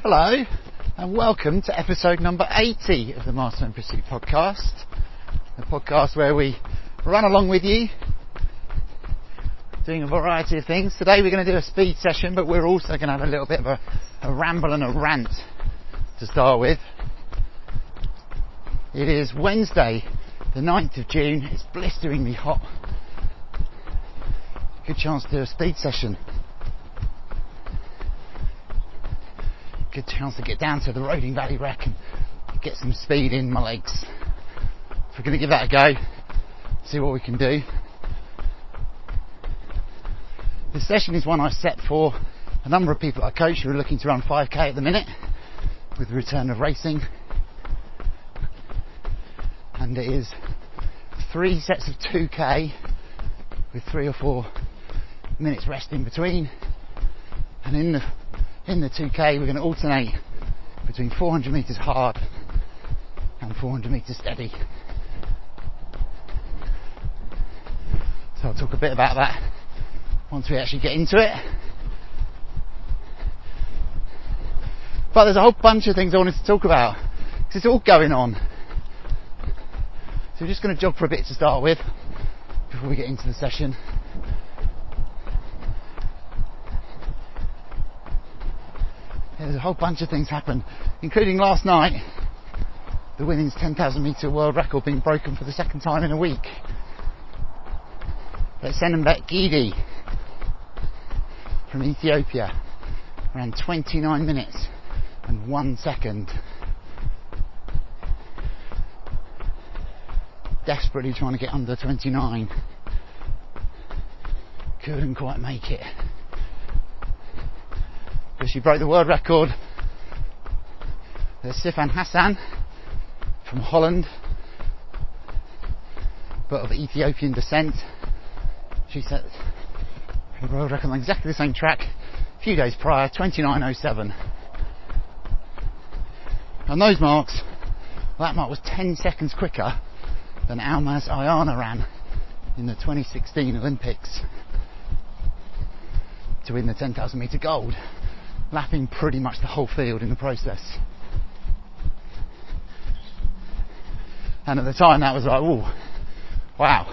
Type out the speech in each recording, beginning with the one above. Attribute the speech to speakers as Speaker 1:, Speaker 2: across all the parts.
Speaker 1: Hello, and welcome to episode number 80 of the Master and Pursuit podcast. The podcast where we run along with you, doing a variety of things. Today we're going to do a speed session, but we're also going to have a little bit of a, a ramble and a rant to start with. It is Wednesday, the 9th of June. It's blisteringly hot. Good chance to do a speed session. Good chance to get down to the Roding Valley Rec and get some speed in my legs. So we're going to give that a go, see what we can do. This session is one I set for a number of people I coach who are looking to run 5k at the minute with the return of racing. And it is three sets of 2k with three or four minutes rest in between. And in the in the 2k we're going to alternate between 400 meters hard and 400 meters steady. So I'll talk a bit about that once we actually get into it. But there's a whole bunch of things I wanted to talk about because it's all going on. So we're just going to jog for a bit to start with before we get into the session. There's a whole bunch of things happened, including last night, the women's 10,000 metre world record being broken for the second time in a week. But Senembet Gidey from Ethiopia ran 29 minutes and one second. Desperately trying to get under 29. Couldn't quite make it she broke the world record. There's Sifan Hassan from Holland, but of Ethiopian descent. She set the world record on exactly the same track a few days prior, 29.07. And those marks, well, that mark was 10 seconds quicker than Almaz Ayana ran in the 2016 Olympics to win the 10,000 metre gold lapping pretty much the whole field in the process. And at the time that was like, oh, wow,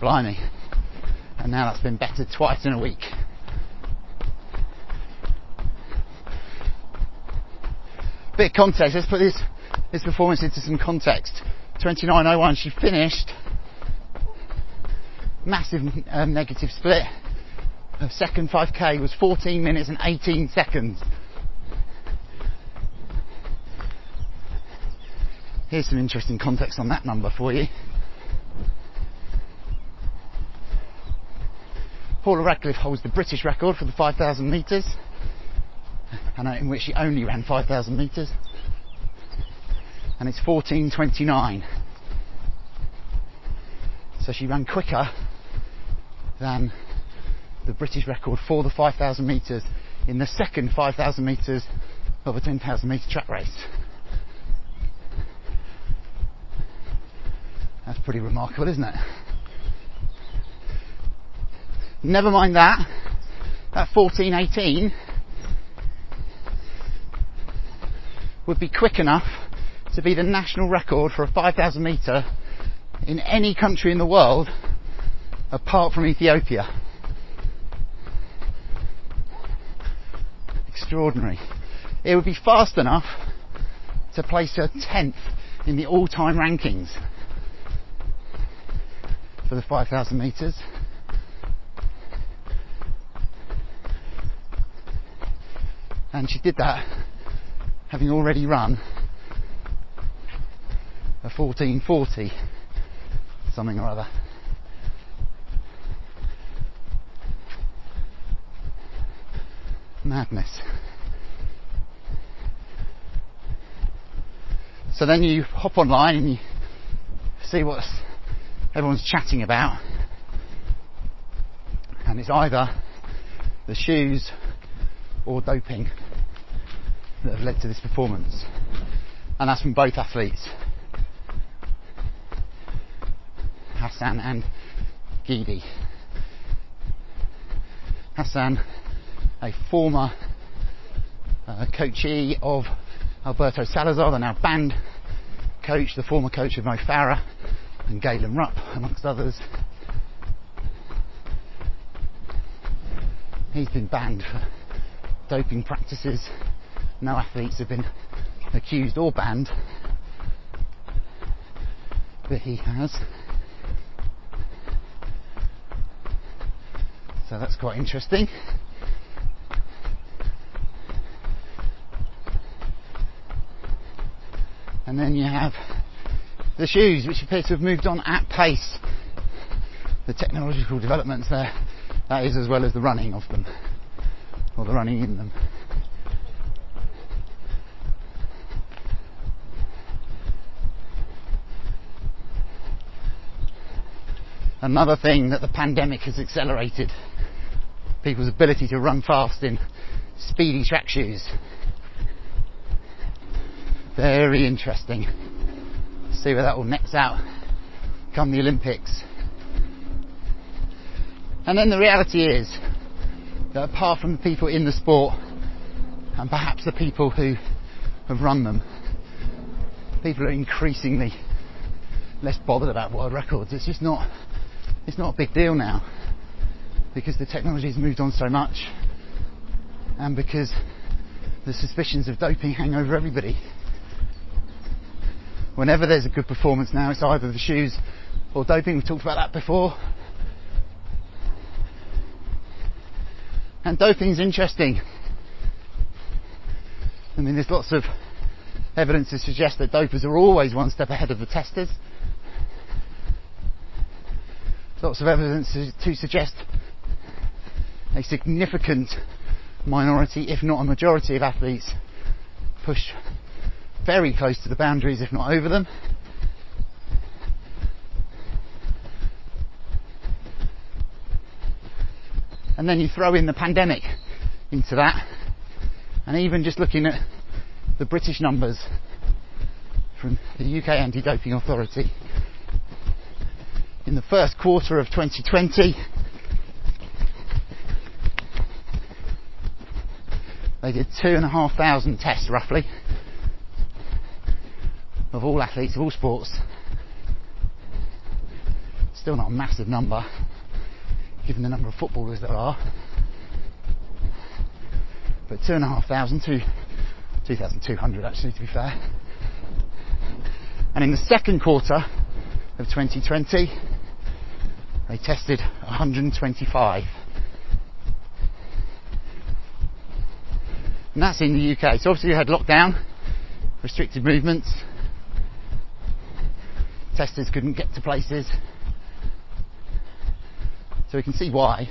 Speaker 1: blimey. And now that's been bettered twice in a week. Bit of context, let's put this, this performance into some context. 29.01, she finished. Massive um, negative split her second 5k was 14 minutes and 18 seconds. Here's some interesting context on that number for you. Paula Radcliffe holds the British record for the 5,000 metres, and in which she only ran 5,000 metres, and it's 14:29. So she ran quicker than the British record for the 5,000 metres in the second 5,000 metres of a 10,000 metre track race. That's pretty remarkable, isn't it? Never mind that. That 1418 would be quick enough to be the national record for a 5,000 metre in any country in the world apart from Ethiopia. Extraordinary. It would be fast enough to place her 10th in the all time rankings for the 5,000 metres. And she did that having already run a 1440 something or other. Madness. So then you hop online and you see what everyone's chatting about. And it's either the shoes or doping that have led to this performance. And that's from both athletes. Hassan and Gidey. Hassan, a former uh, coachee of Alberto Salazar, the now banned coach, the former coach of Mo Farah and Galen Rupp, amongst others. He's been banned for doping practices. No athletes have been accused or banned, but he has. So that's quite interesting. And then you have the shoes, which appear to have moved on at pace. The technological developments there, that is, as well as the running of them, or the running in them. Another thing that the pandemic has accelerated people's ability to run fast in speedy track shoes. Very interesting. See where that all nets out come the Olympics. And then the reality is that apart from the people in the sport and perhaps the people who have run them, people are increasingly less bothered about world records. It's just not it's not a big deal now because the technology has moved on so much and because the suspicions of doping hang over everybody. Whenever there's a good performance now, it's either the shoes or doping. We've talked about that before. And doping is interesting. I mean, there's lots of evidence to suggest that dopers are always one step ahead of the testers. Lots of evidence to suggest a significant minority, if not a majority of athletes push very close to the boundaries, if not over them. And then you throw in the pandemic into that, and even just looking at the British numbers from the UK Anti Doping Authority in the first quarter of 2020, They did two and a half thousand tests roughly of all athletes of all sports. Still not a massive number given the number of footballers there are. But two and a half thousand to 2,200 actually to be fair. And in the second quarter of 2020, they tested 125. and that's in the UK. So obviously you had lockdown, restricted movements, testers couldn't get to places. So we can see why.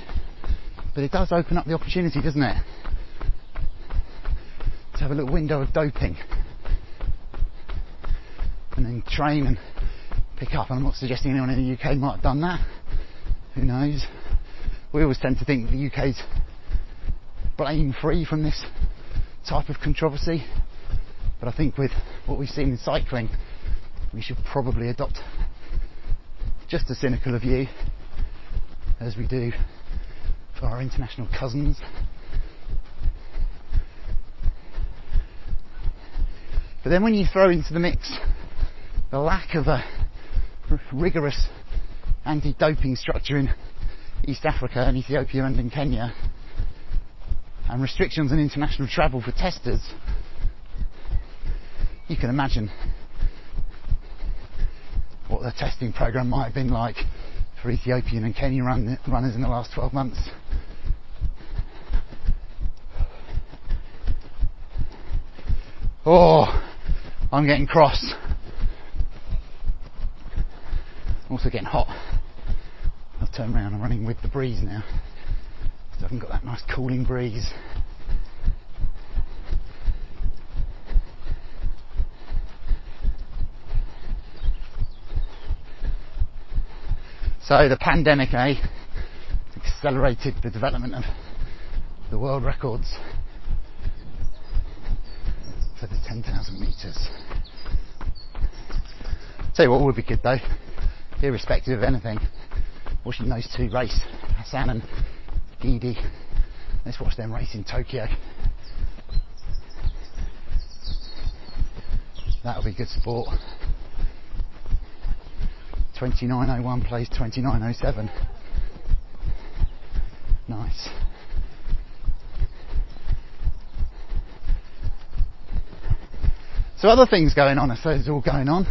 Speaker 1: But it does open up the opportunity, doesn't it? To have a little window of doping. And then train and pick up. And I'm not suggesting anyone in the UK might have done that. Who knows? We always tend to think the UK's blame free from this type of controversy. But I think with what we've seen in cycling, we should probably adopt just as cynical a view as we do for our international cousins. But then when you throw into the mix the lack of a rigorous anti-doping structure in East Africa and Ethiopia and in Kenya, and restrictions on international travel for testers, you can imagine what the testing program might have been like for Ethiopian and Kenyan run, runners in the last 12 months. Oh, I'm getting cross. I'm Also getting hot. I'll turn around, I'm running with the breeze now. So I haven't got that nice cooling breeze. So the pandemic, eh, accelerated the development of the world records for the 10,000 metres. Tell you what would be good though, irrespective of anything, watching those two race, Hassan and Gidey. Let's watch them race in Tokyo. That'll be good sport. 2901 plays 2907. Nice. So other things going on, I suppose, all going on.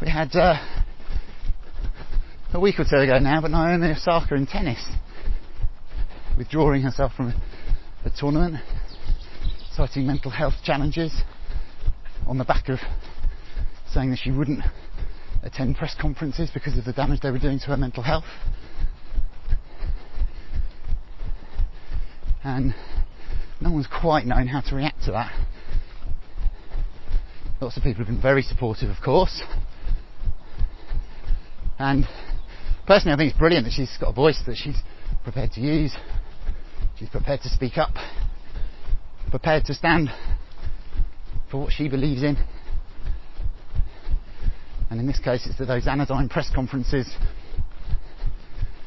Speaker 1: We had uh, a week or two ago now, but Naomi Osaka in tennis, withdrawing herself from the tournament, citing mental health challenges on the back of saying that she wouldn't attend press conferences because of the damage they were doing to her mental health. And no one's quite known how to react to that. Lots of people have been very supportive, of course. And personally, I think it's brilliant that she's got a voice that she's prepared to use. She's prepared to speak up, prepared to stand for what she believes in. And in this case, it's those anodyne press conferences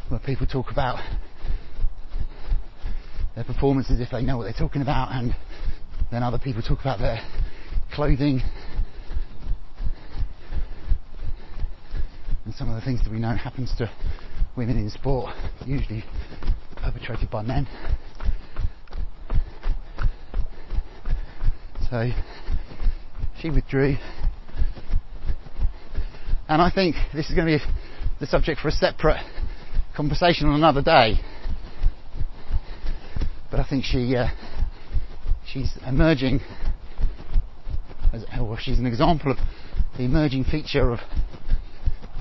Speaker 1: where people talk about their performances if they know what they're talking about, and then other people talk about their clothing and some of the things that we know happens to women in sport, usually perpetrated by men. So she withdrew, and I think this is going to be the subject for a separate conversation on another day but I think she uh, she's emerging as well, she's an example of the emerging feature of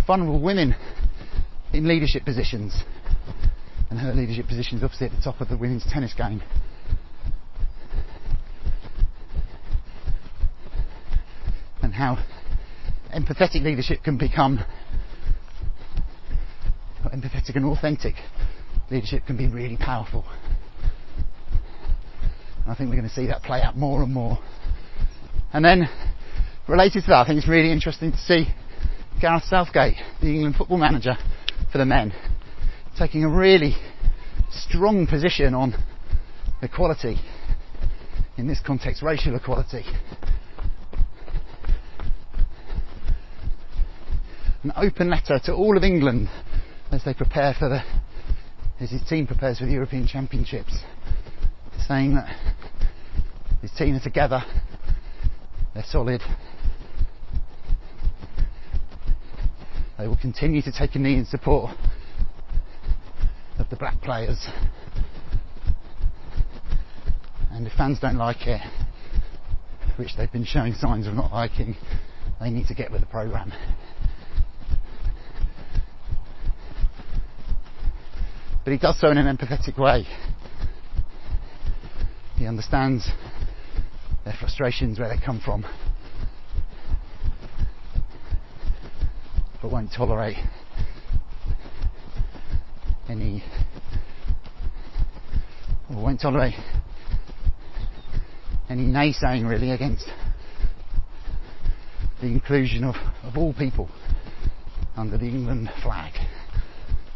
Speaker 1: vulnerable women in leadership positions and her leadership position is obviously at the top of the women's tennis game. And how empathetic leadership can become empathetic and authentic leadership can be really powerful. I think we're going to see that play out more and more. And then, related to that, I think it's really interesting to see Gareth Southgate, the England football manager for the men, taking a really strong position on equality, in this context, racial equality. An open letter to all of England as they prepare for the, as his team prepares for the European Championships saying that his team are together, they're solid. They will continue to take a knee in support of the black players. And if fans don't like it, which they've been showing signs of not liking, they need to get with the programme. But he does so in an empathetic way. He understands their frustrations, where they come from, but won't tolerate any, or won't tolerate any naysaying really against the inclusion of, of all people under the England flag.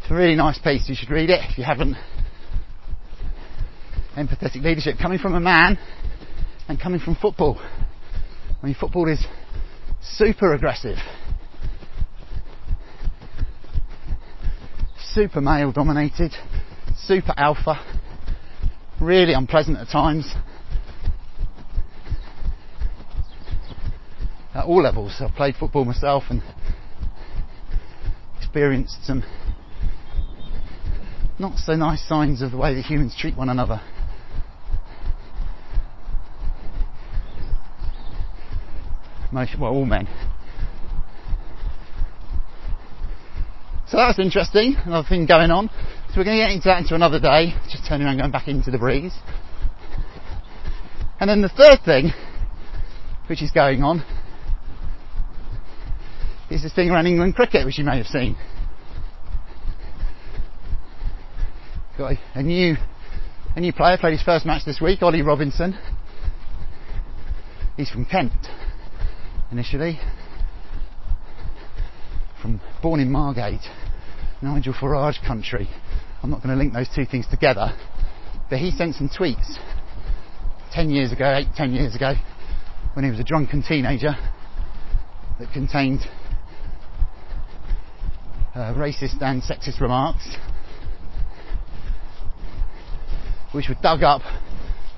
Speaker 1: It's a really nice piece, you should read it if you haven't. Empathetic leadership. Coming from a man and coming from football. I mean, football is super aggressive, super male dominated, super alpha, really unpleasant at times. At all levels, I've played football myself and experienced some not so nice signs of the way that humans treat one another. most, well, all men. So that was interesting, another thing going on. So we're going to get into that into another day, just turning around going back into the breeze. And then the third thing, which is going on, is this thing around England cricket, which you may have seen. Got a, new a new player played his first match this week, Ollie Robinson. He's from Kent initially, from born in Margate, Nigel Farage country. I'm not going to link those two things together, but he sent some tweets 10 years ago, 8, 10 years ago, when he was a drunken teenager that contained uh, racist and sexist remarks, which were dug up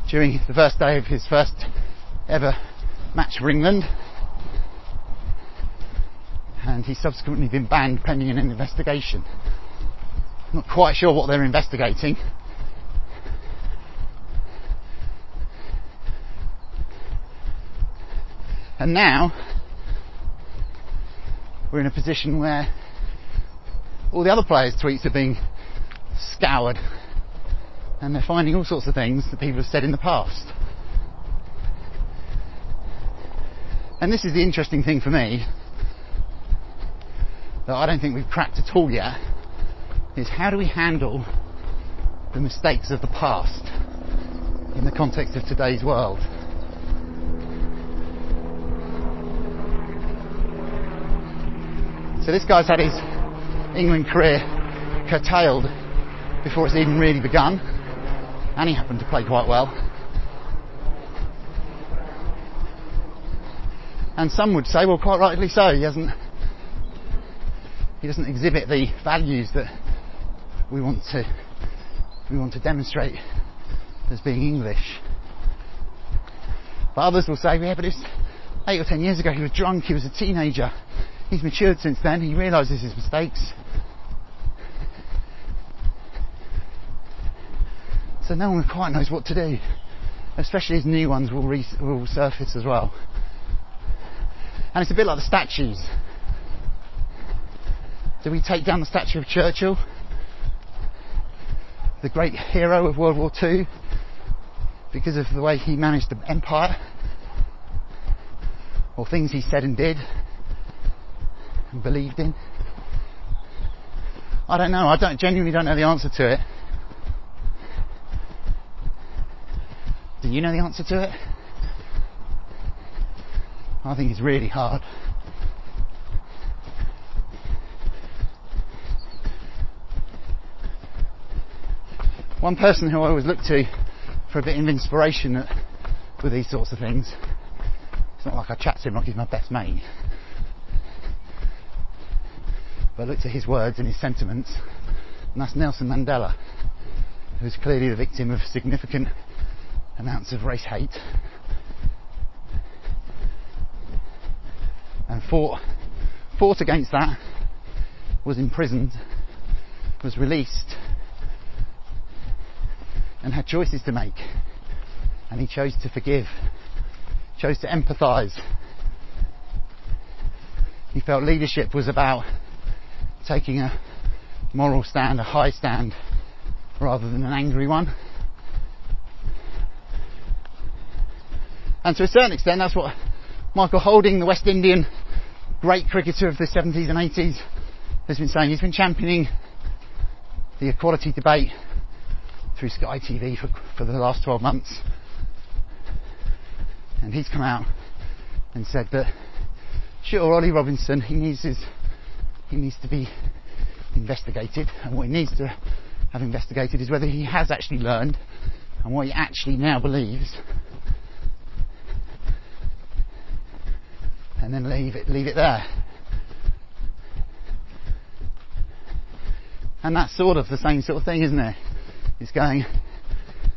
Speaker 1: during the first day of his first ever match for England. And he's subsequently been banned pending an investigation. Not quite sure what they're investigating. And now we're in a position where all the other players' tweets are being scoured and they're finding all sorts of things that people have said in the past. And this is the interesting thing for me that I don't think we've cracked at all yet is how do we handle the mistakes of the past in the context of today's world? So this guy's had his England career curtailed before it's even really begun, and he happened to play quite well. And some would say, well, quite rightly so. He hasn't, he doesn't exhibit the values that we want to, we want to demonstrate as being English. But others will say, yeah, but it's eight or ten years ago. He was drunk. He was a teenager. He's matured since then. He realises his mistakes. So no one quite knows what to do, especially as new ones will, re- will surface as well. And it's a bit like the statues. Do we take down the statue of Churchill, the great hero of World War II, because of the way he managed the empire, or things he said and did? and believed in? I don't know. I don't genuinely don't know the answer to it. Do you know the answer to it? I think it's really hard. One person who I always look to for a bit of inspiration with these sorts of things, it's not like I chat to him like he's my best mate, but I looked at his words and his sentiments, and that's Nelson Mandela, who's clearly the victim of significant amounts of race hate and fought fought against that, was imprisoned, was released, and had choices to make. And he chose to forgive, chose to empathise. He felt leadership was about taking a moral stand, a high stand, rather than an angry one. And to a certain extent, that's what Michael Holding, the West Indian great cricketer of the 70s and 80s, has been saying. He's been championing the equality debate through Sky TV for, for the last 12 months. And he's come out and said that, sure, Ollie Robinson, he needs his he needs to be investigated, and what he needs to have investigated is whether he has actually learned and what he actually now believes, and then leave it leave it there. And that's sort of the same sort of thing, isn't it? It's going,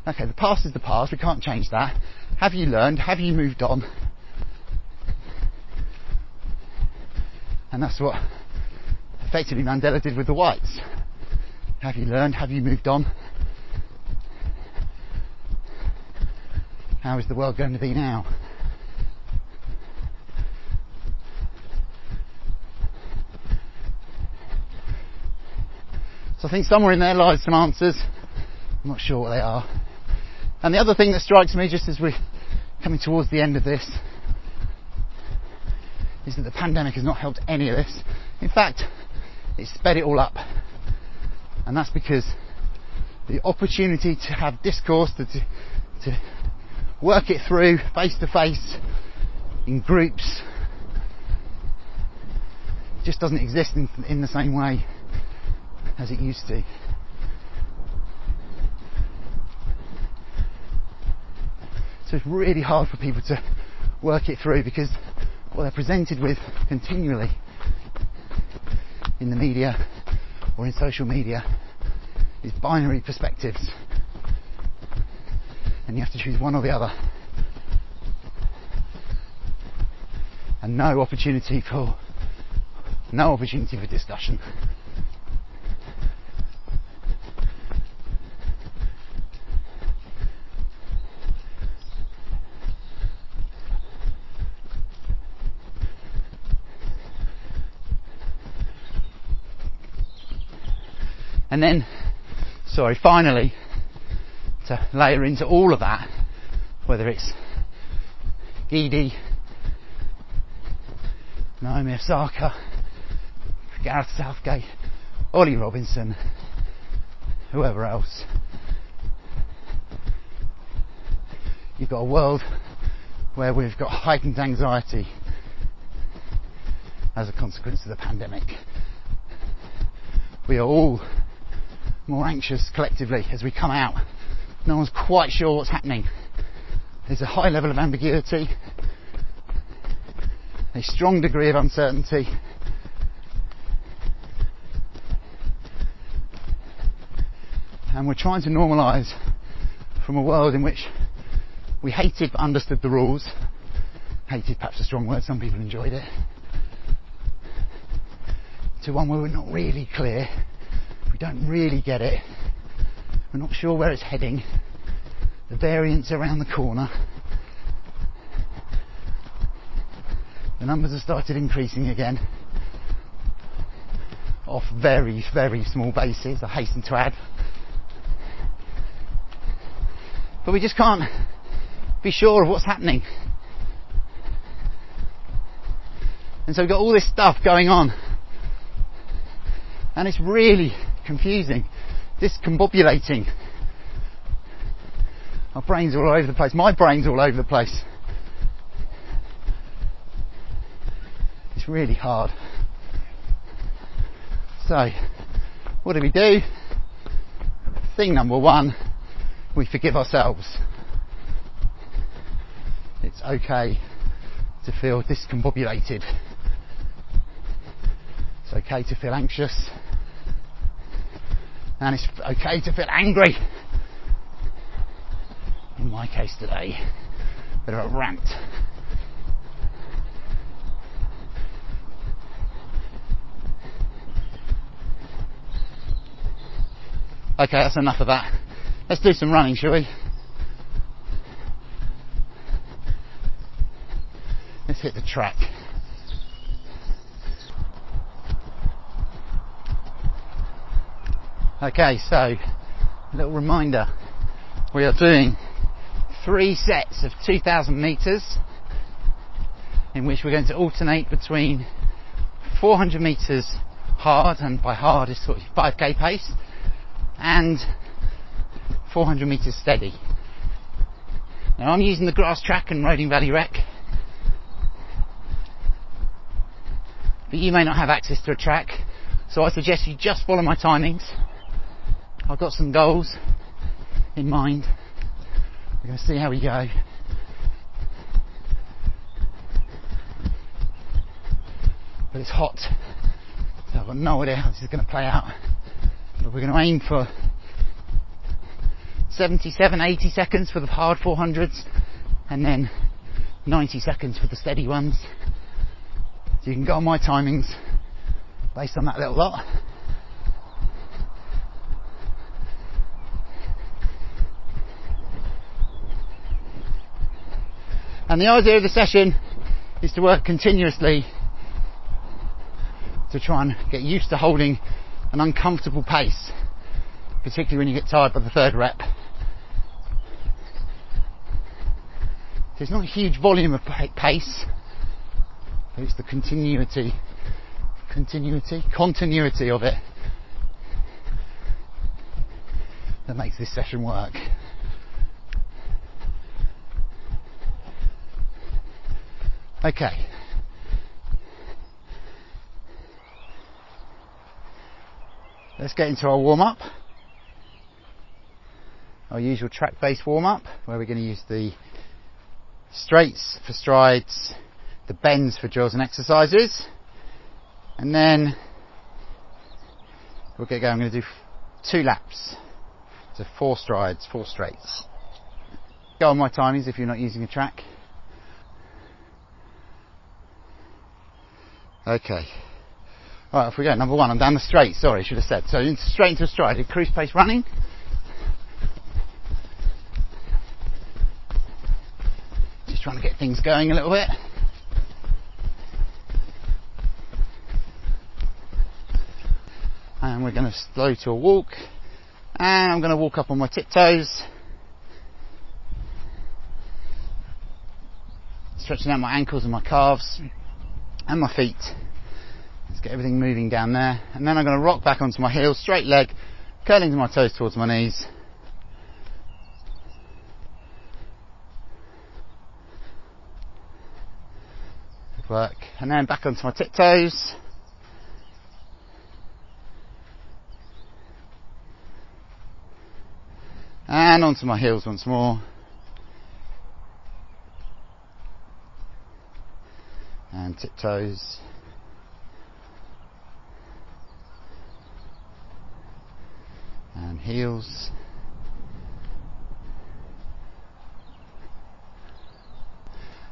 Speaker 1: okay, the past is the past, we can't change that. Have you learned? Have you moved on? And that's what effectively Mandela did with the whites. Have you learned? Have you moved on? How is the world going to be now? So I think somewhere in there lies some answers. I'm not sure what they are. And the other thing that strikes me just as we're coming towards the end of this is that the pandemic has not helped any of this. In fact, it's sped it all up. And that's because the opportunity to have discourse, to, to, to work it through face to face in groups, just doesn't exist in, in the same way as it used to. So it's really hard for people to work it through because what they're presented with continually in the media or in social media is binary perspectives. And you have to choose one or the other. And no opportunity for no opportunity for discussion. And then, sorry, finally, to layer into all of that, whether it's Gidey, Naomi Osaka, Gareth Southgate, Ollie Robinson, whoever else. You've got a world where we've got heightened anxiety as a consequence of the pandemic. We are all more anxious collectively as we come out. No one's quite sure what's happening. There's a high level of ambiguity, a strong degree of uncertainty. And we're trying to normalise from a world in which we hated but understood the rules. Hated, perhaps a strong word, some people enjoyed it. To one where we're not really clear don't really get it. We're not sure where it's heading. The variants around the corner. The numbers have started increasing again off very, very small bases, I hasten to add. But we just can't be sure of what's happening. And so we've got all this stuff going on. And it's really confusing, discombobulating. Our brains all over the place. My brain's all over the place. It's really hard. So, what do we do? Thing number one, we forgive ourselves. It's okay to feel discombobulated. It's okay to feel anxious and it's okay to feel angry. In my case today, a bit of a rant. Okay, that's enough of that. Let's do some running, shall we? Let's hit the track. Okay, so a little reminder. We are doing three sets of 2,000 meters in which we're going to alternate between 400 meters hard, and by hard is sort of 5k pace, and 400 meters steady. Now I'm using the grass track and Roding Valley Rec, but you may not have access to a track, so I suggest you just follow my timings I've got some goals in mind. We're going to see how we go. But it's hot, so I've got no idea how this is going to play out. But we're going to aim for 77, 80 seconds for the hard 400s, and then 90 seconds for the steady ones. So you can go on my timings based on that little lot. And the idea of the session is to work continuously to try and get used to holding an uncomfortable pace, particularly when you get tired by the third rep. It's not a huge volume of pace, but It's the continuity, continuity, continuity of it that makes this session work. Okay. Let's get into our warm up. Our usual track based warm up where we're going to use the straights for strides, the bends for drills and exercises, and then we'll get going. I'm going to do two laps. So four strides, four straights. Go on my timings if you're not using a track. Okay. Right, off we go. Number one, I'm down the straight. Sorry, I should have said. So straight into a stride. Cruise pace running. Just trying to get things going a little bit. And we're going to slow to a walk. And I'm going to walk up on my tiptoes. Stretching out my ankles and my calves and my feet. Let's get everything moving down there. And then I'm going to rock back onto my heels, straight leg, curling to my toes towards my knees. Good work. And then back onto my tiptoes. And onto my heels once more. And tiptoes. And heels.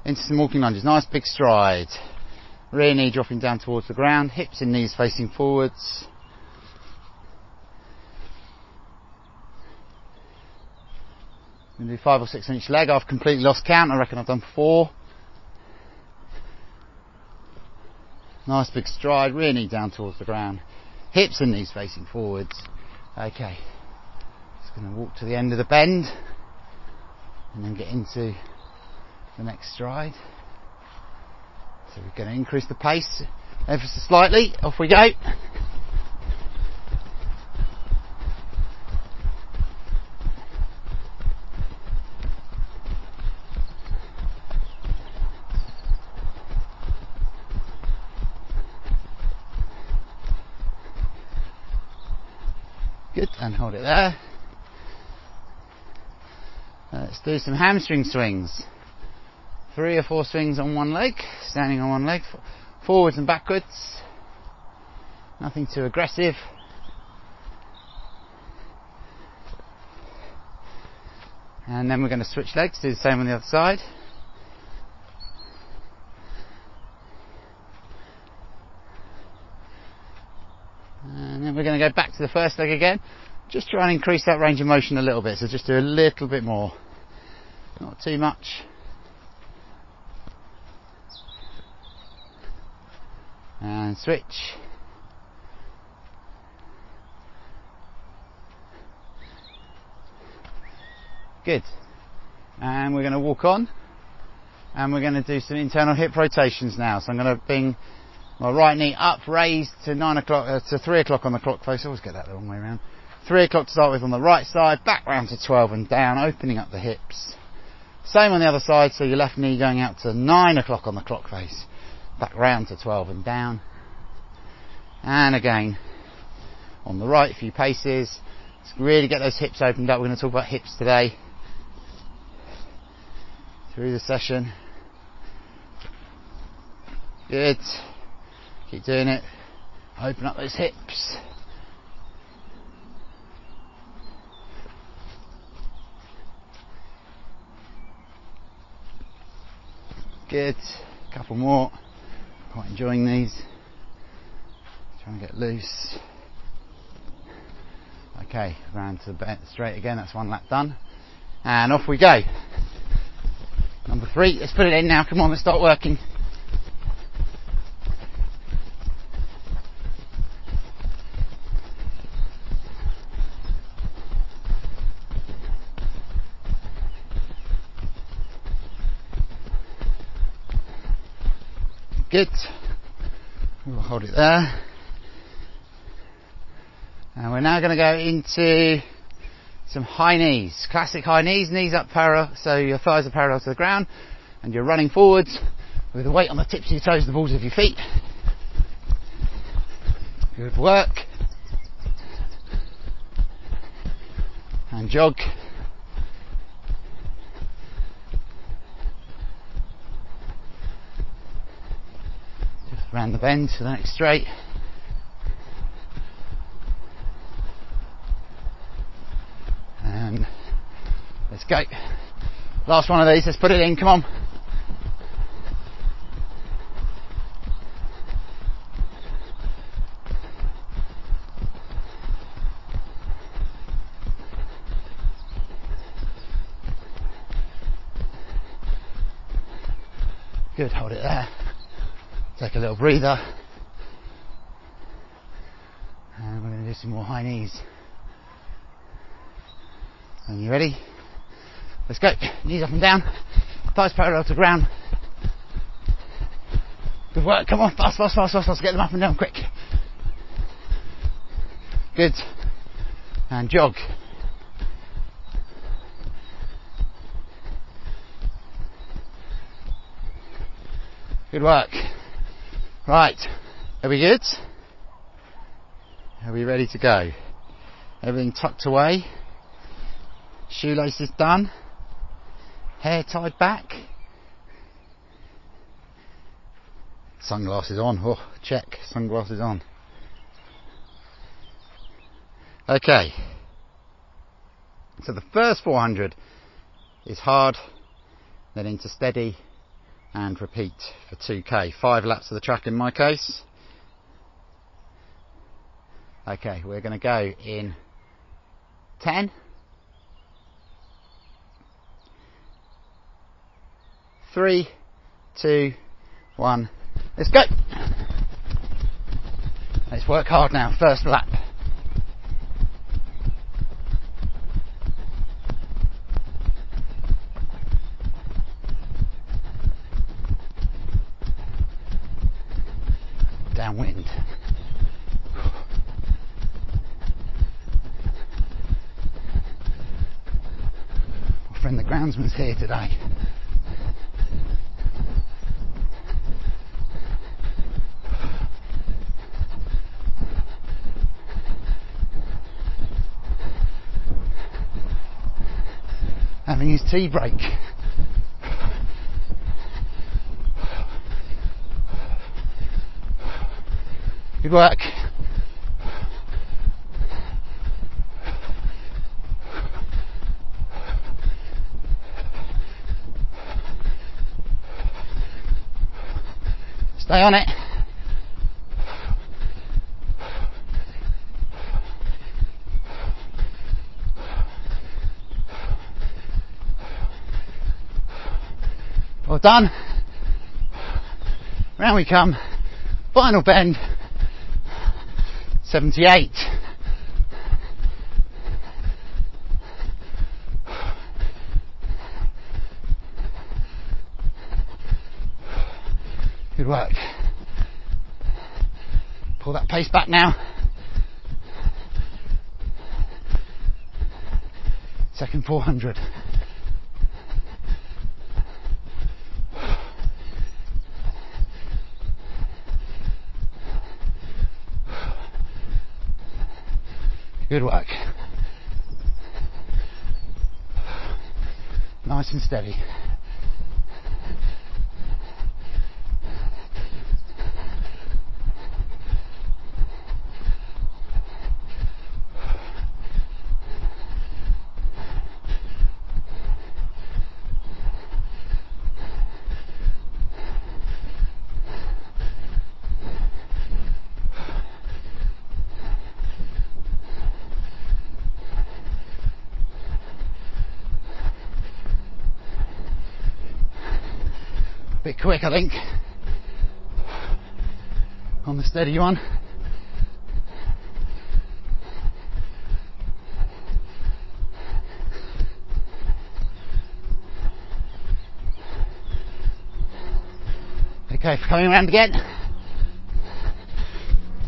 Speaker 1: Into some walking lunges. Nice big stride. Rear knee dropping down towards the ground. Hips and knees facing forwards. I'm going to do five or six on each leg. I've completely lost count. I reckon I've done four. Nice big stride, rear knee down towards the ground. Hips and knees facing forwards. Okay. Just going to walk to the end of the bend and then get into the next stride. So we're going to increase the pace ever so slightly. Off we go. Good, and hold it there. Uh, let's do some hamstring swings. Three or four swings on one leg, standing on one leg, forwards and backwards. Nothing too aggressive. And then we're going to switch legs, do the same on the other side. And then we're going to go back to the first leg again. Just try and increase that range of motion a little bit. So just do a little bit more. Not too much. And switch. Good. And we're going to walk on. And we're going to do some internal hip rotations now. So I'm going to bring my right knee up, raised to nine o'clock, uh, to three o'clock on the clock face. I always get that the wrong way around. Three o'clock to start with on the right side, back round to 12 and down, opening up the hips. Same on the other side, so your left knee going out to nine o'clock on the clock face, back round to 12 and down. And again, on the right, a few paces. Let's really get those hips opened up. We're going to talk about hips today. Through the session. Good. Keep doing it. Open up those hips. Good. A couple more. Quite enjoying these. Trying to get loose. Okay, round to the bend straight again. That's one lap done. And off we go. Number three. Let's put it in now. Come on, let's start working. Good. We'll hold it there. And we're now going to go into some high knees. Classic high knees, knees up parallel, so your thighs are parallel to the ground, and you're running forwards with the weight on the tips of your toes, the balls of your feet. Good work. And jog. Just round the bend to the next straight. And let's go. Last one of these, let's put it in, come on. Good, hold it there. Take a little breather. And we're going to do some more high knees. And you ready? Let's go. Knees up and down. Thighs parallel to ground. Good work. Come on. Fast, fast, fast, fast, fast. Get them up and down quick. Good. And jog. Good work. Right. Are we good? Are we ready to go? Everything tucked away. Shoelaces done. Hair tied back. Sunglasses on. Oh, check. Sunglasses on. Okay. So the first 400 is hard, then into steady, and repeat for 2k. Five laps of the track in my case. Okay, we're going to go in 10. Three, two, one, let's go! Let's work hard now, first lap. downwind. Groundsman's here today. Having his tea break. Good work. On it. Well done. Round we come. Final bend. 78. Good work. Pull now. Second 400. Good work. Nice and steady. bit quick, I think. On the steady one. Okay, coming around again.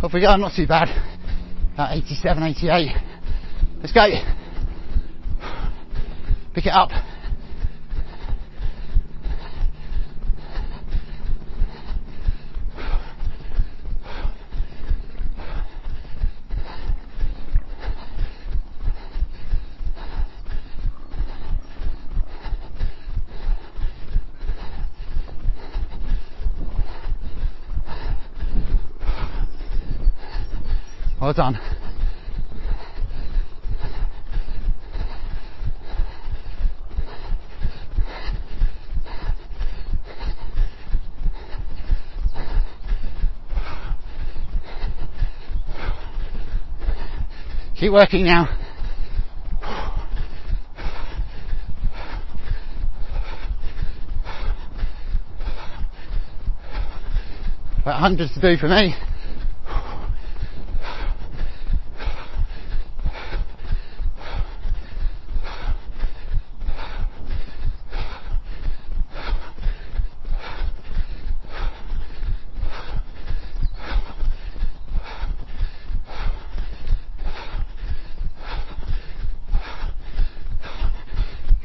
Speaker 1: Off we go, not too bad. About 87, 88. Let's go. Pick it up. Done. Keep working now. About hundreds to do for me.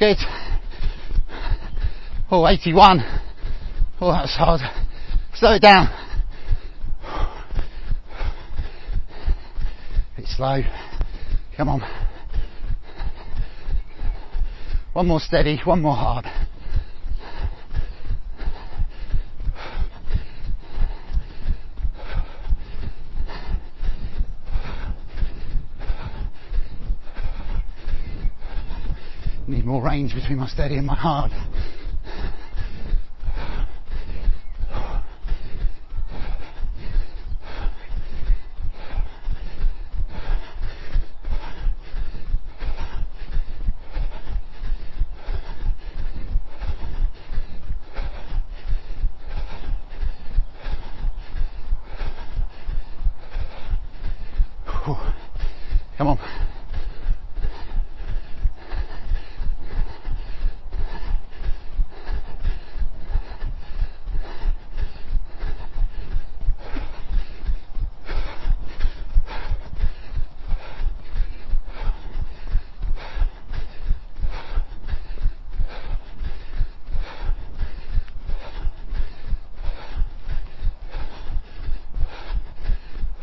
Speaker 1: Good. Oh, 81. Oh, that was hard. Slow it down. Bit slow. Come on. One more steady, one more hard. Need more range between my steady and my hard. Come on.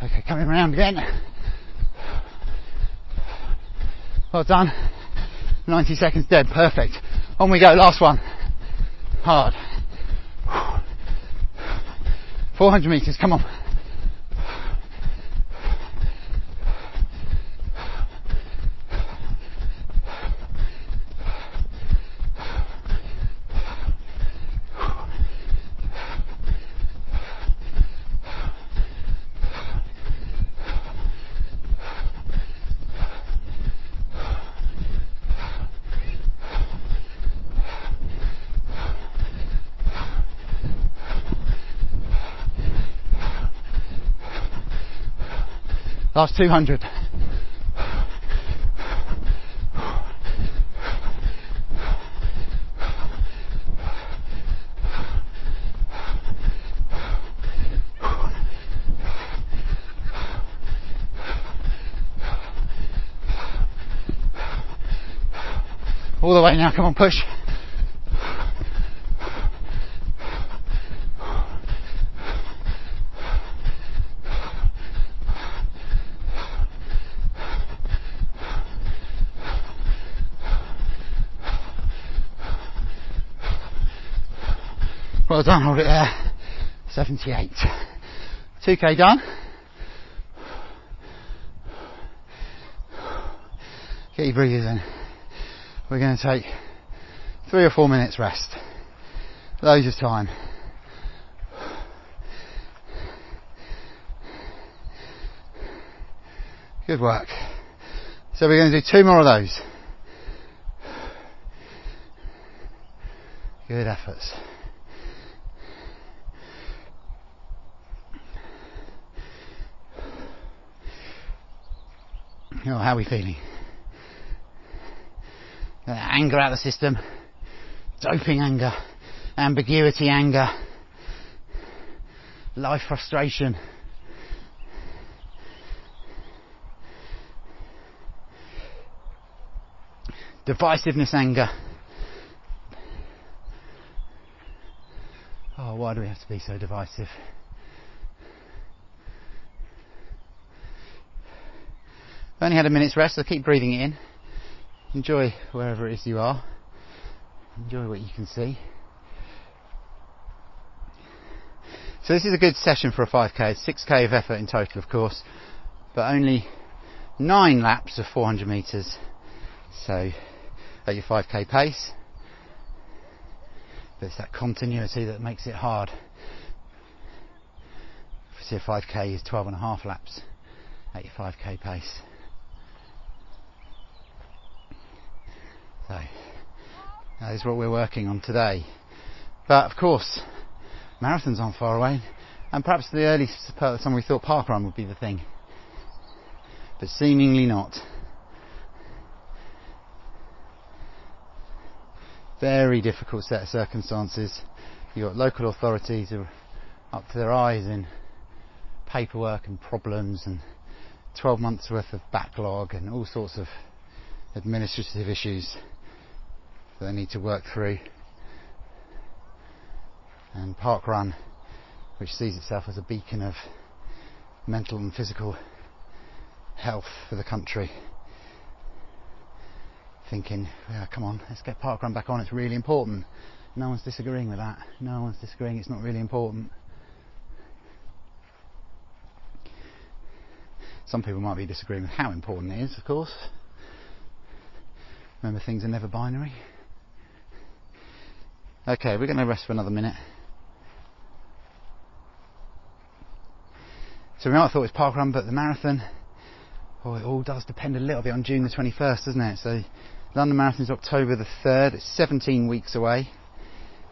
Speaker 1: Okay, coming around again. Well done. 90 seconds dead, perfect. On we go, last one. Hard. 400 meters, come on. Last 200. All the way now, come on, push. Well done, hold it there. 78. 2k done. Get your breathers in. We're going to take three or four minutes rest. Loads of time. Good work. So we're going to do two more of those. Good efforts. Oh, how are we feeling? Uh, anger out of the system, doping anger, ambiguity anger. life frustration. Divisiveness, anger. Oh, why do we have to be so divisive? I've only had a minute's rest, so keep breathing in. Enjoy wherever it is you are. Enjoy what you can see. So this is a good session for a 5k. 6k of effort in total, of course, but only nine laps of 400 meters. So at your 5k pace, but it's that continuity that makes it hard. Obviously, a 5k is 12 and a half laps at your 5k pace. So that is what we're working on today. But of course, marathons aren't far away, and perhaps the early part of the summer we thought parkrun would be the thing, but seemingly not. Very difficult set of circumstances. You've got local authorities who are up to their eyes in paperwork and problems and 12 months worth of backlog and all sorts of administrative issues that they need to work through and Parkrun, which sees itself as a beacon of mental and physical health for the country. Thinking, yeah, come on, let's get Parkrun back on, it's really important. No one's disagreeing with that. No one's disagreeing it's not really important. Some people might be disagreeing with how important it is, of course. Remember, things are never binary. Okay, we're going to rest for another minute. So we might have thought it was parkrun, but the marathon, oh, it all does depend a little bit on June the 21st, doesn't it? So London Marathon is October the 3rd. It's 17 weeks away.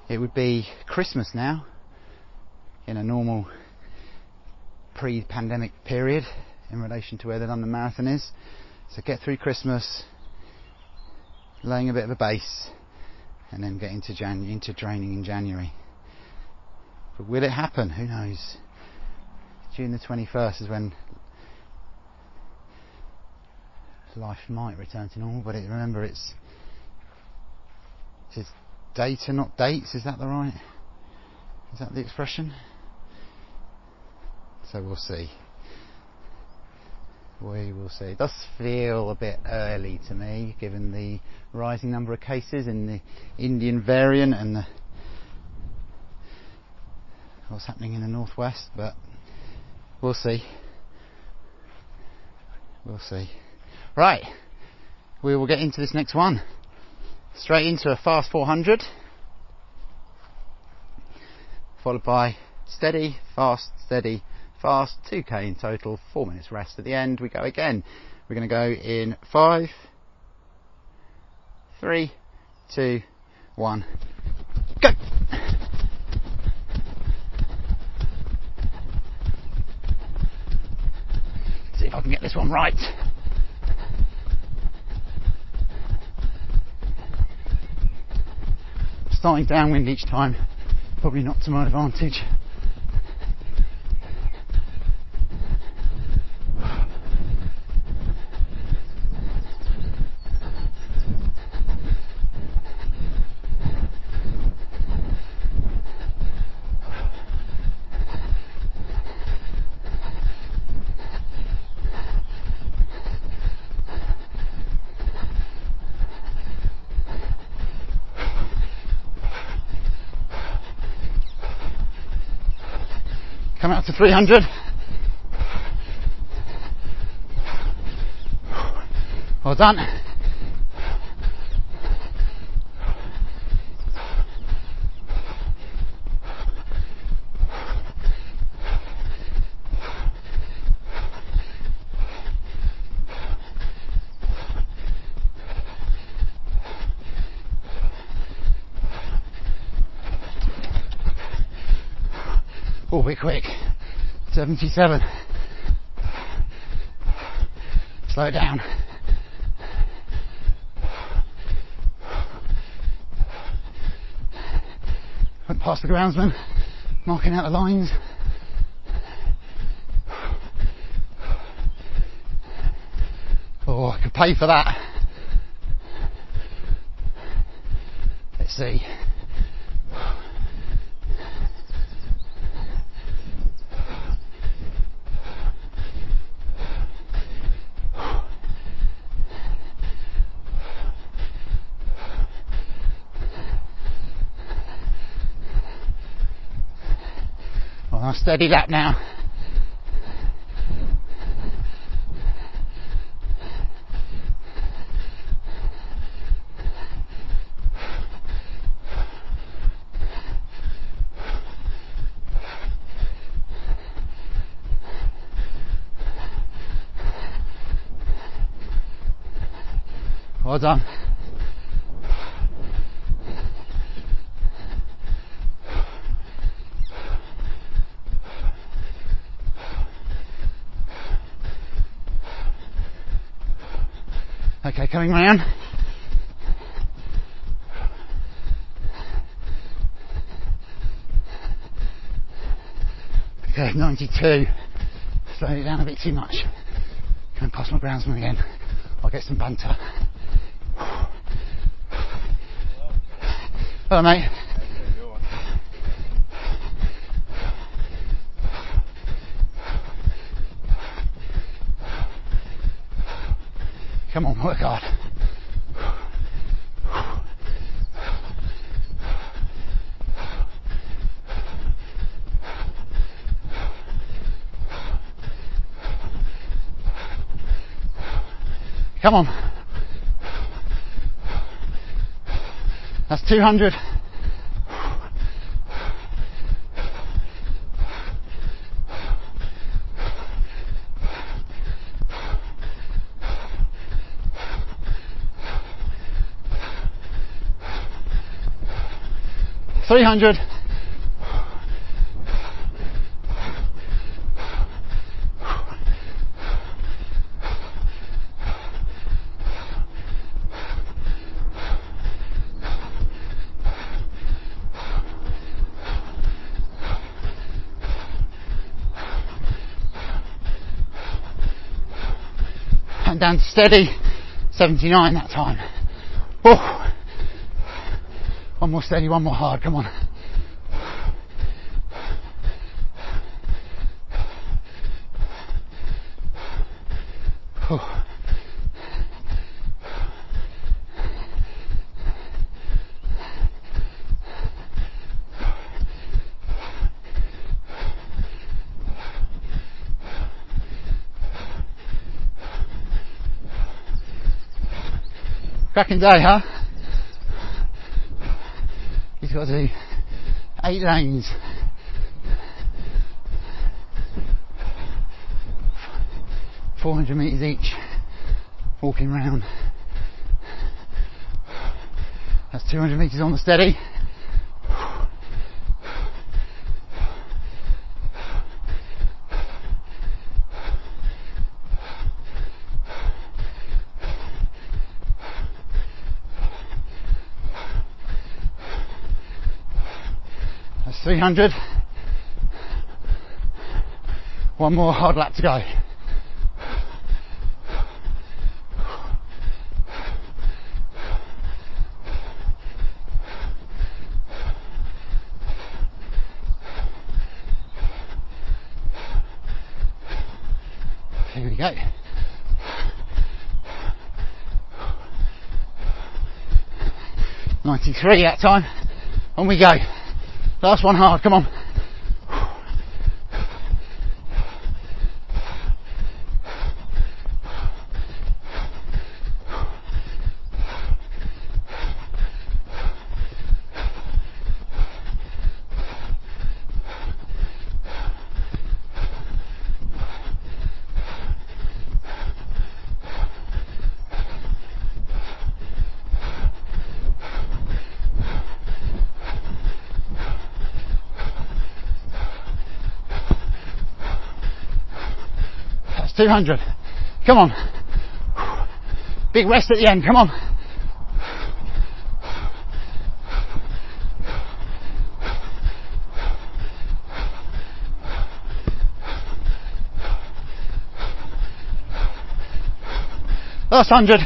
Speaker 1: It would be Christmas now, in a normal pre-pandemic period in relation to where the London Marathon is. So get through Christmas, laying a bit of a base, and then get into, Jan- into training in January. But will it happen? Who knows? June the 21st is when life might return to normal, but it, remember it's it's data, not dates. Is that the right? Is that the expression? So we'll see. We will see. It does feel a bit early to me, given the rising number of cases in the Indian variant and the, what's happening in the northwest, but We'll see. We'll see. Right, we will get into this next one. Straight into a fast 400, followed by steady, fast, steady, fast, 2k in total, 4 minutes rest at the end. We go again. We're going to go in 5, 3, 2, 1, go! See if I can get this one right. Starting downwind each time, probably not to my advantage. Come out to 300. Well done. 77. Slow down. Went past the groundsman, marking out the lines. Oh, I could pay for that. Let's see. Steady that now. Well done. Okay, coming round. Okay, 92. Slowing it down a bit too much. Going past my groundsman again. I'll get some banter. Hello, mate. Come on, work hard. Come on. That's 200. Three hundred. And down steady, 79 that time. Oh. One more steady, one more hard, come on. Cracking day, huh? Got to do eight lanes. Four hundred metres each, walking round. That's two hundred metres on the steady. That's 300. One more hard lap to go. Here we go. Ninety-three that time. On we go. Last one hard, come on. 200. Come on. Big rest at the end, come on. Last hundred.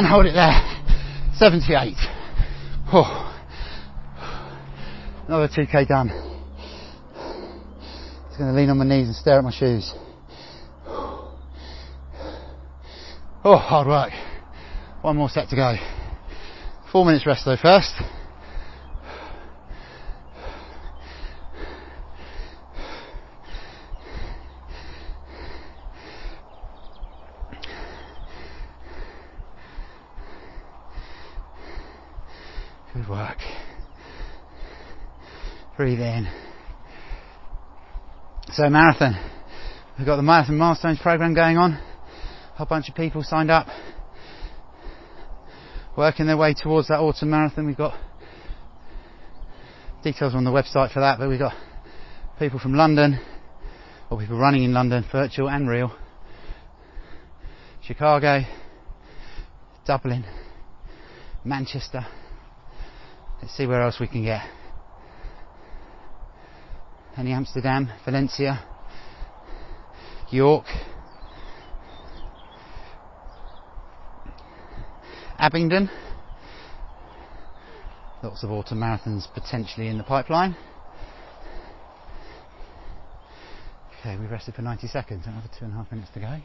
Speaker 1: And hold it there. 78. Oh. Another 2k done. Just going to lean on my knees and stare at my shoes. Oh, hard work. One more set to go. Four minutes rest though first. Good work. Breathe in. So marathon. We've got the marathon milestones program going on. A whole bunch of people signed up, working their way towards that autumn marathon. We've got details on the website for that, but we've got people from London, or people running in London, virtual and real, Chicago, Dublin, Manchester. Let's see where else we can get. Any Amsterdam, Valencia, York, Abingdon. Lots of autumn marathons potentially in the pipeline. Okay, we rested for 90 seconds, another two and a half minutes to go.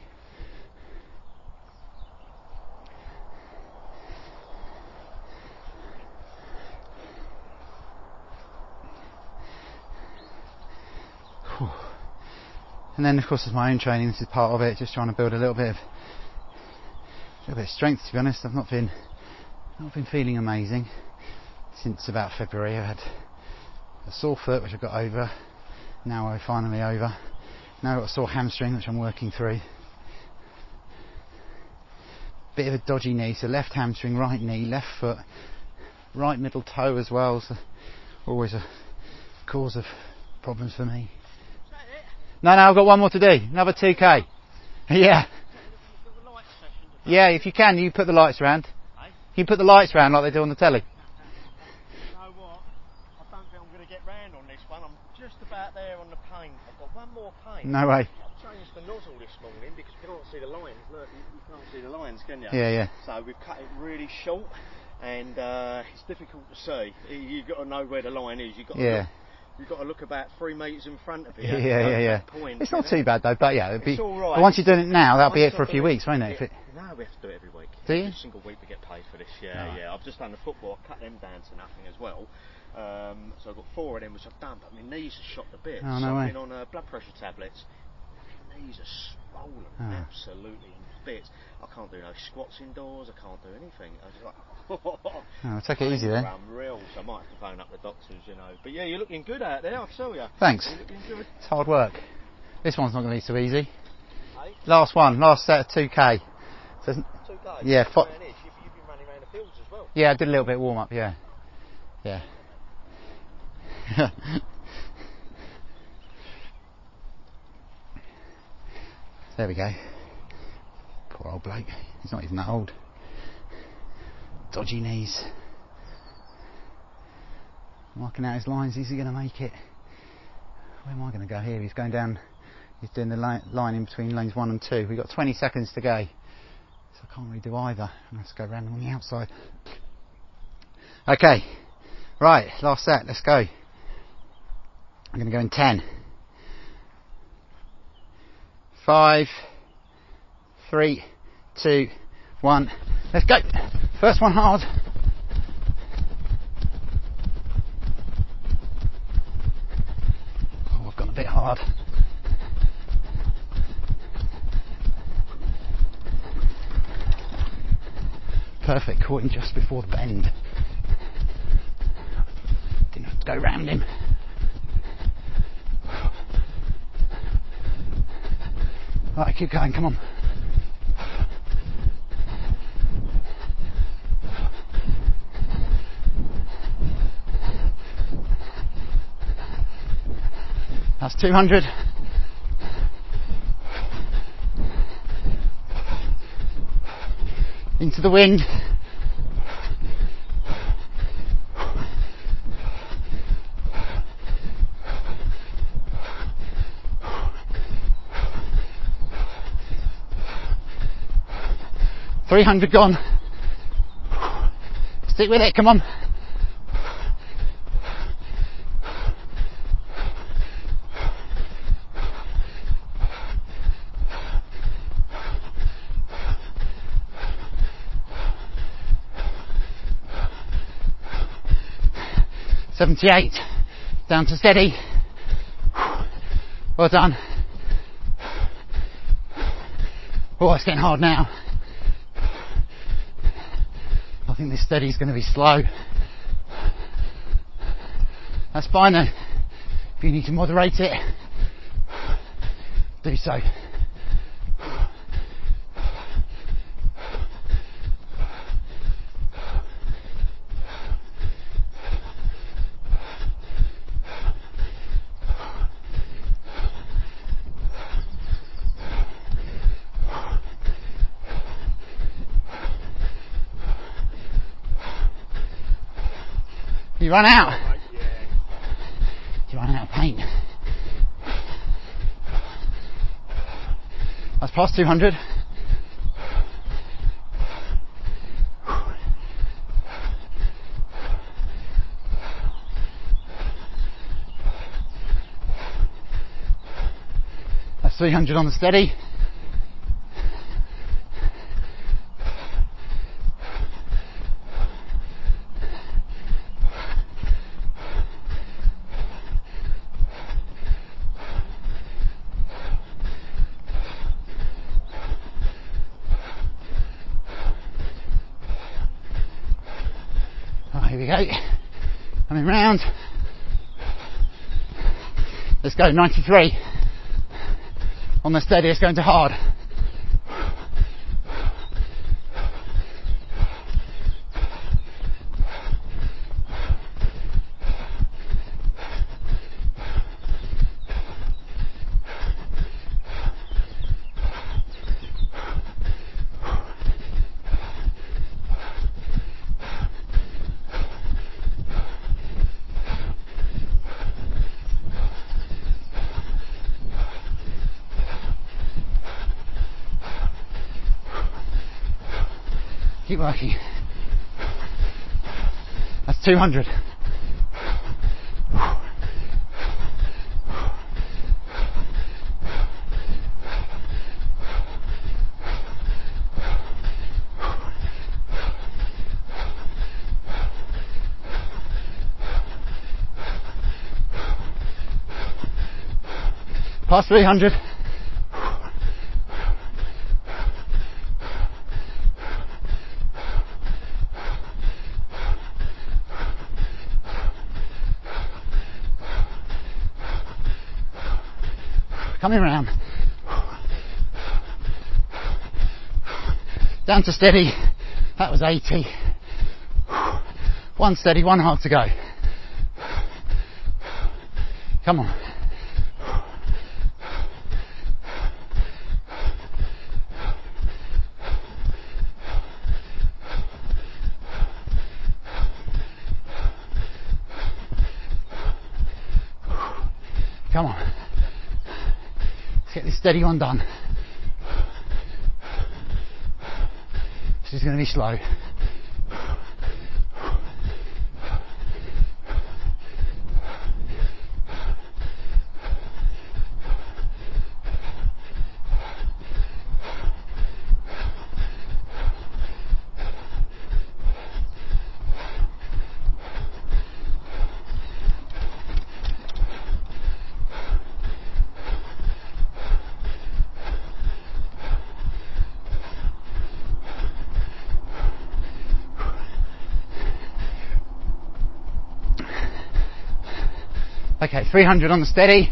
Speaker 1: And then, of course, there's my own training. This is part of it. Just trying to build a little bit of, a little bit of strength. To be honest, I've not been, not been feeling amazing since about February. I had a sore foot, which I got over. Now I'm finally over. Now I've got a sore hamstring, which I'm working through. Bit of a dodgy knee, so left hamstring, right knee, left foot, right middle toe as well. So always a cause of problems for me. No, no, I've got one more to do. Another 2k. Yeah. Yeah, if you can, you put the lights around. You put the lights around like they do on the telly.
Speaker 2: You know what? I don't think I'm going to get round on this one. I'm just about there on the paint. I've got one more paint.
Speaker 1: No way.
Speaker 2: I've changed the nozzle this morning because you can't see the lines. Look, you, you can't see the lines, can you?
Speaker 1: Yeah, yeah.
Speaker 2: So we've cut it really short, and uh, it's difficult to see. You- You've got to know where the line is. You've got to
Speaker 1: Yeah.
Speaker 2: look, you've got to look about three metres in front of you.
Speaker 1: Yeah,
Speaker 2: at
Speaker 1: yeah, yeah.
Speaker 2: Point,
Speaker 1: It's not too bad though, but yeah, it'd be.
Speaker 2: It's all right.
Speaker 1: But once you're doing it now, that'll be it for a few
Speaker 2: do it-
Speaker 1: weeks, won't it?
Speaker 2: Yeah.
Speaker 1: it
Speaker 2: No, we have to do it every week.
Speaker 1: Do you?
Speaker 2: Every single week we get paid for this. Yeah,
Speaker 1: Alright.
Speaker 2: yeah. I've just done the football. I cut them down to nothing as well. Um, so I've got four of them which I've done, but my knees are shot to bits.
Speaker 1: Oh, no
Speaker 2: so. I've been on uh, blood pressure tablets. My knees are swollen,
Speaker 1: Ah.
Speaker 2: absolutely in bits. I can't do no squats indoors. I can't do anything. I was like,
Speaker 1: Oh, take it easy then.
Speaker 2: Unreal. So I might have to phone up the doctors, you know. But yeah, you're looking good out there. I saw you.
Speaker 1: Thanks. It's hard work. This one's not going to be so easy.
Speaker 2: Hey,
Speaker 1: Last one, last set of 2k. So,
Speaker 2: two days.
Speaker 1: Yeah, fo-
Speaker 2: You've, you've been running around the fields as well.
Speaker 1: yeah, I did a little bit of warm up. Yeah, yeah. there we go. Poor old bloke. He's not even that old. Dodgy knees. Marking out his lines. Is he going to make it? Where am I going to go here? He's going down. He's doing the li- line in between lanes one and two. We've got 20 seconds to go. So I can't really do either. I'm going have to go round on the outside. Okay. Right, last set. Let's go. I'm going to go in 10. 5, 3, 2, 1. Let's go. First one hard. Oh, I've gone a bit hard. Perfect, caught him just before the bend. Didn't have to go round him. Right, keep going, come on. That's 200. Into the wind. Three hundred gone. Stick with it, come on. Seventy-eight. Down to steady. Well done. Oh, it's getting hard now. I think this steady is going to be slow. That's fine though. If you need to moderate it, do so. You run out.
Speaker 2: Oh,
Speaker 1: you run out of paint. That's past 200. That's 300 on the steady. Oh, here we go. Coming round. Let's go, 93. On the steady, it's going to hard. Keep working. That's 200. Past 300. Coming round. Down to steady. That was 80. One steady, one hard to go. Come on. Come on. Let's get this steady one done. This is going to be slow. Okay, 300 on the steady.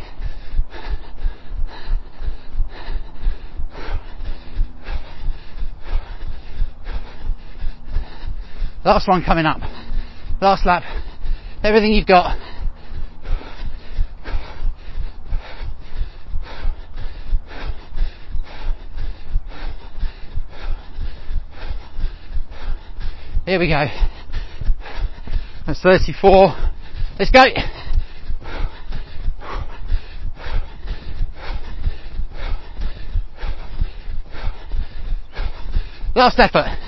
Speaker 1: Last one coming up. Last lap. Everything you've got. Here we go. That's 34. Let's go. Last effort.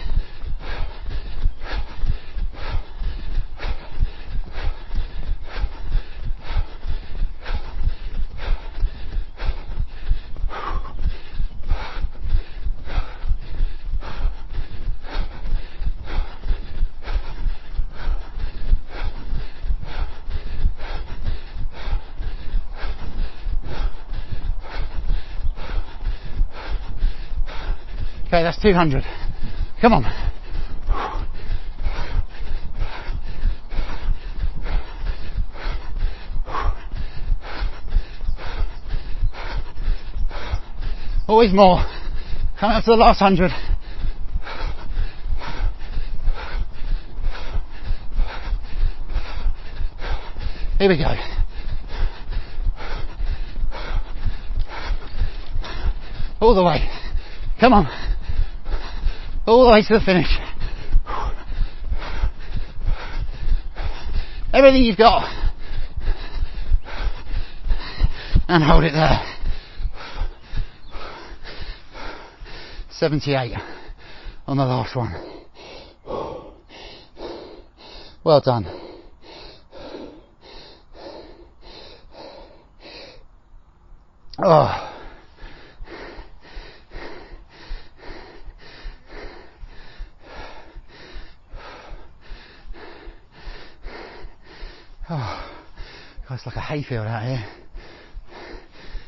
Speaker 1: Okay, that's 200. Come on. Always more. Coming up to the last hundred. Here we go. All the way. Come on. Oh, All the way to the finish. Everything you've got. And hold it there. 78 on the last one. Well done. Oh. Oh, God, it's like a hayfield out here.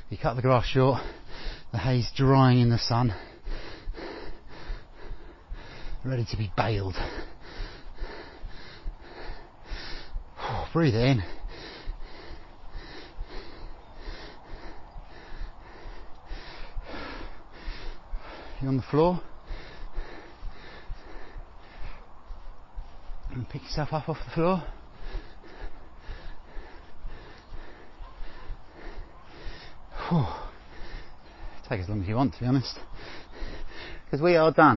Speaker 1: You cut the grass short, the hay's drying in the sun, ready to be baled. Oh, breathe in. You on the floor? And pick yourself up off the floor. Whew. Take as long as you want, to be honest. Because we are done.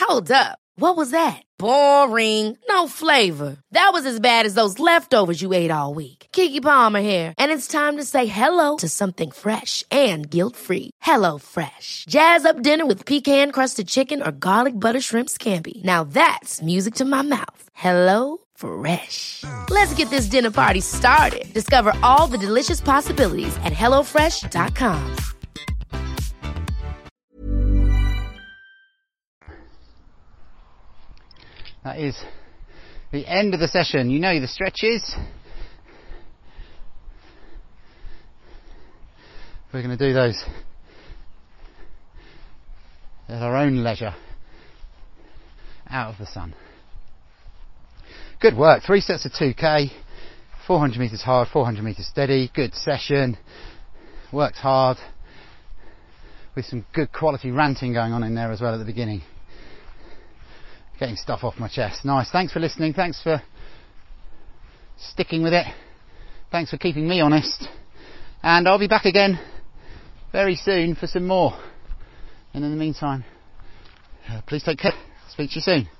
Speaker 3: Hold up. What was that? Boring. No flavor. That was as bad as those leftovers you ate all week. Keke Palmer here, and it's time to say hello to something fresh and guilt-free. Hello Fresh. Jazz up dinner with pecan-crusted chicken or garlic butter shrimp scampi. Now that's music to my mouth. Hello Fresh. Let's get this dinner party started. Discover all the delicious possibilities at hellofresh.com.
Speaker 1: That is the end of the session. You know the stretches. We're going to do those at our own leisure, out of the sun. Good work. Three sets of 2k, 400 metres hard, 400 metres steady. Good session. Worked hard with some good quality ranting going on in there as well at the beginning getting stuff off my chest. Nice. Thanks for listening. Thanks for sticking with it. Thanks for keeping me honest. And I'll be back again very soon for some more. And in the meantime, uh, please take care. Speak to you soon.